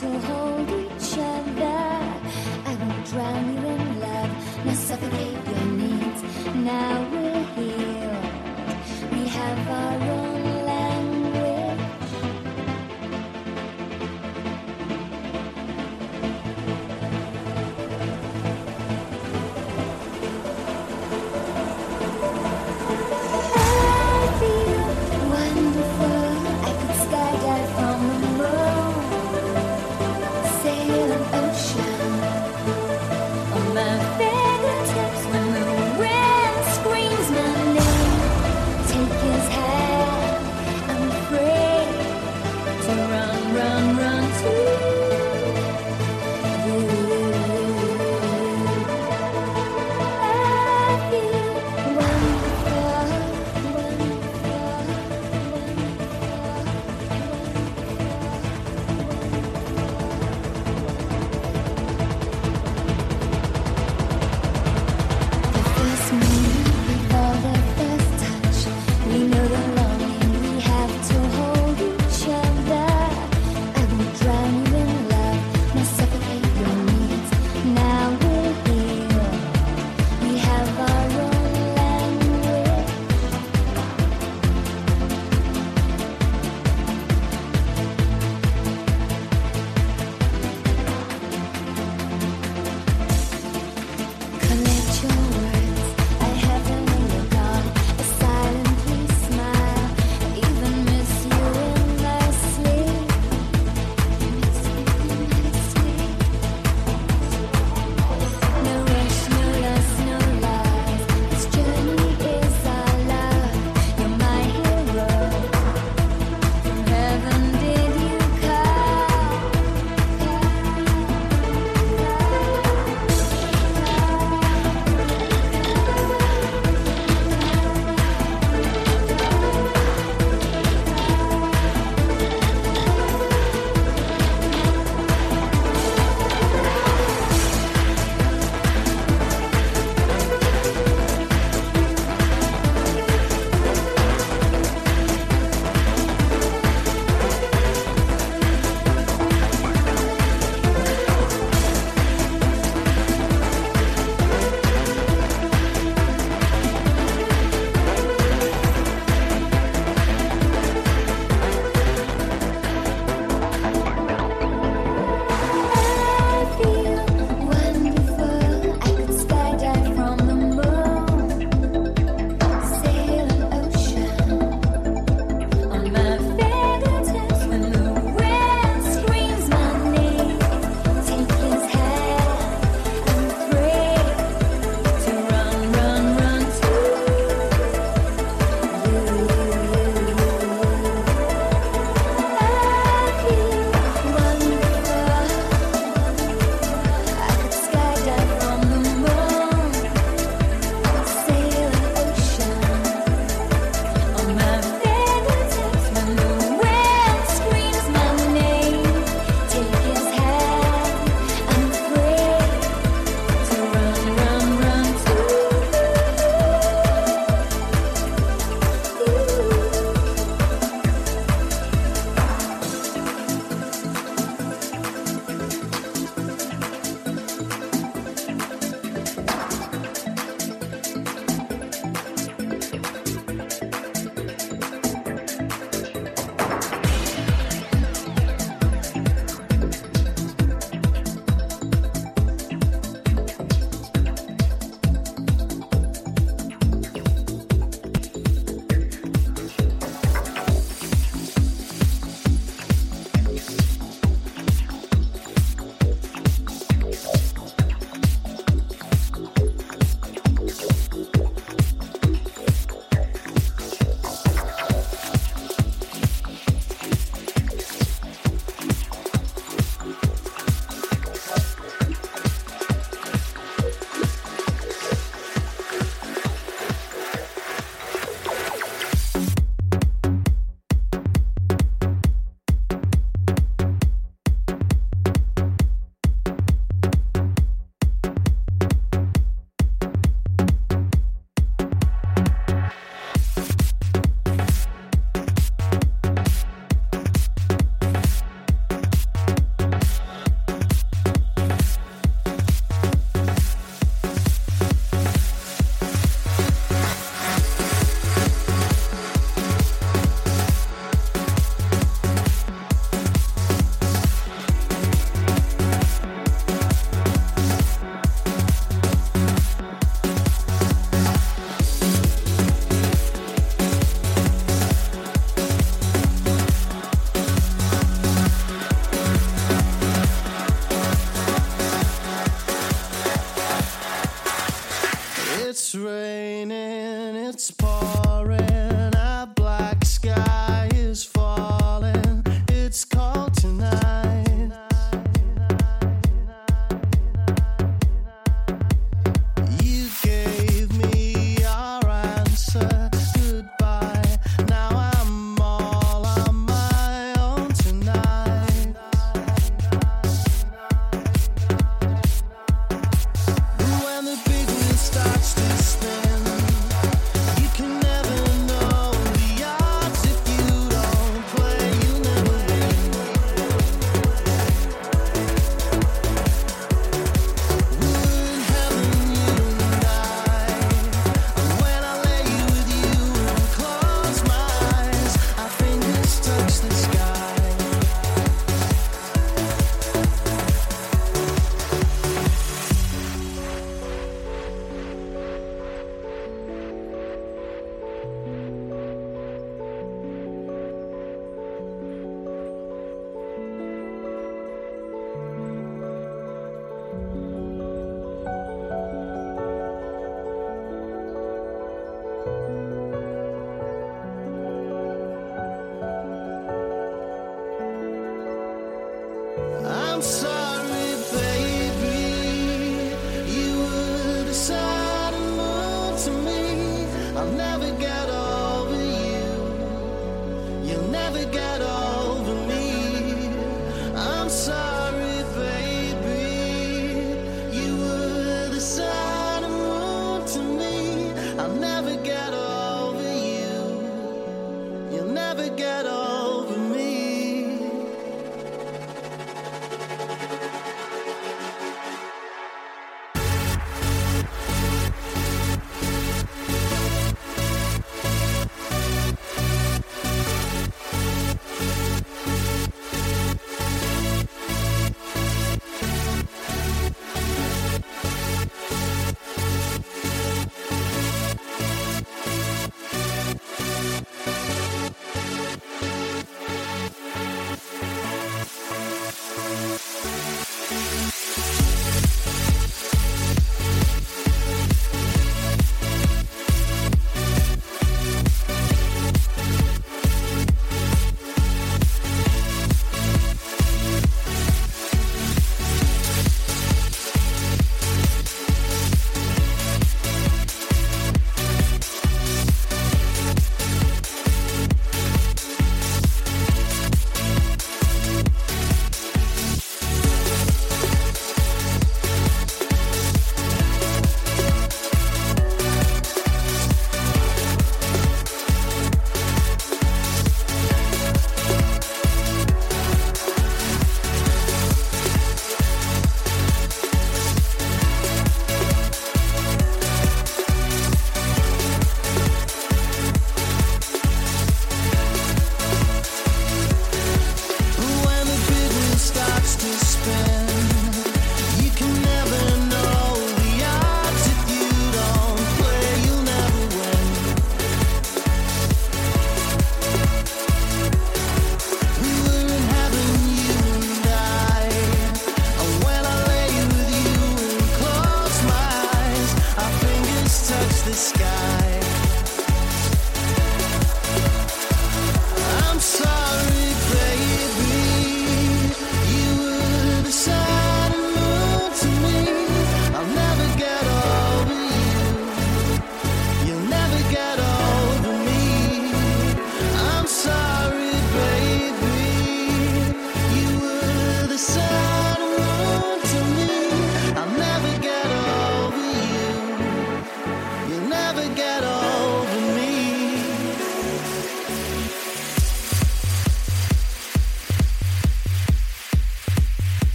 to hold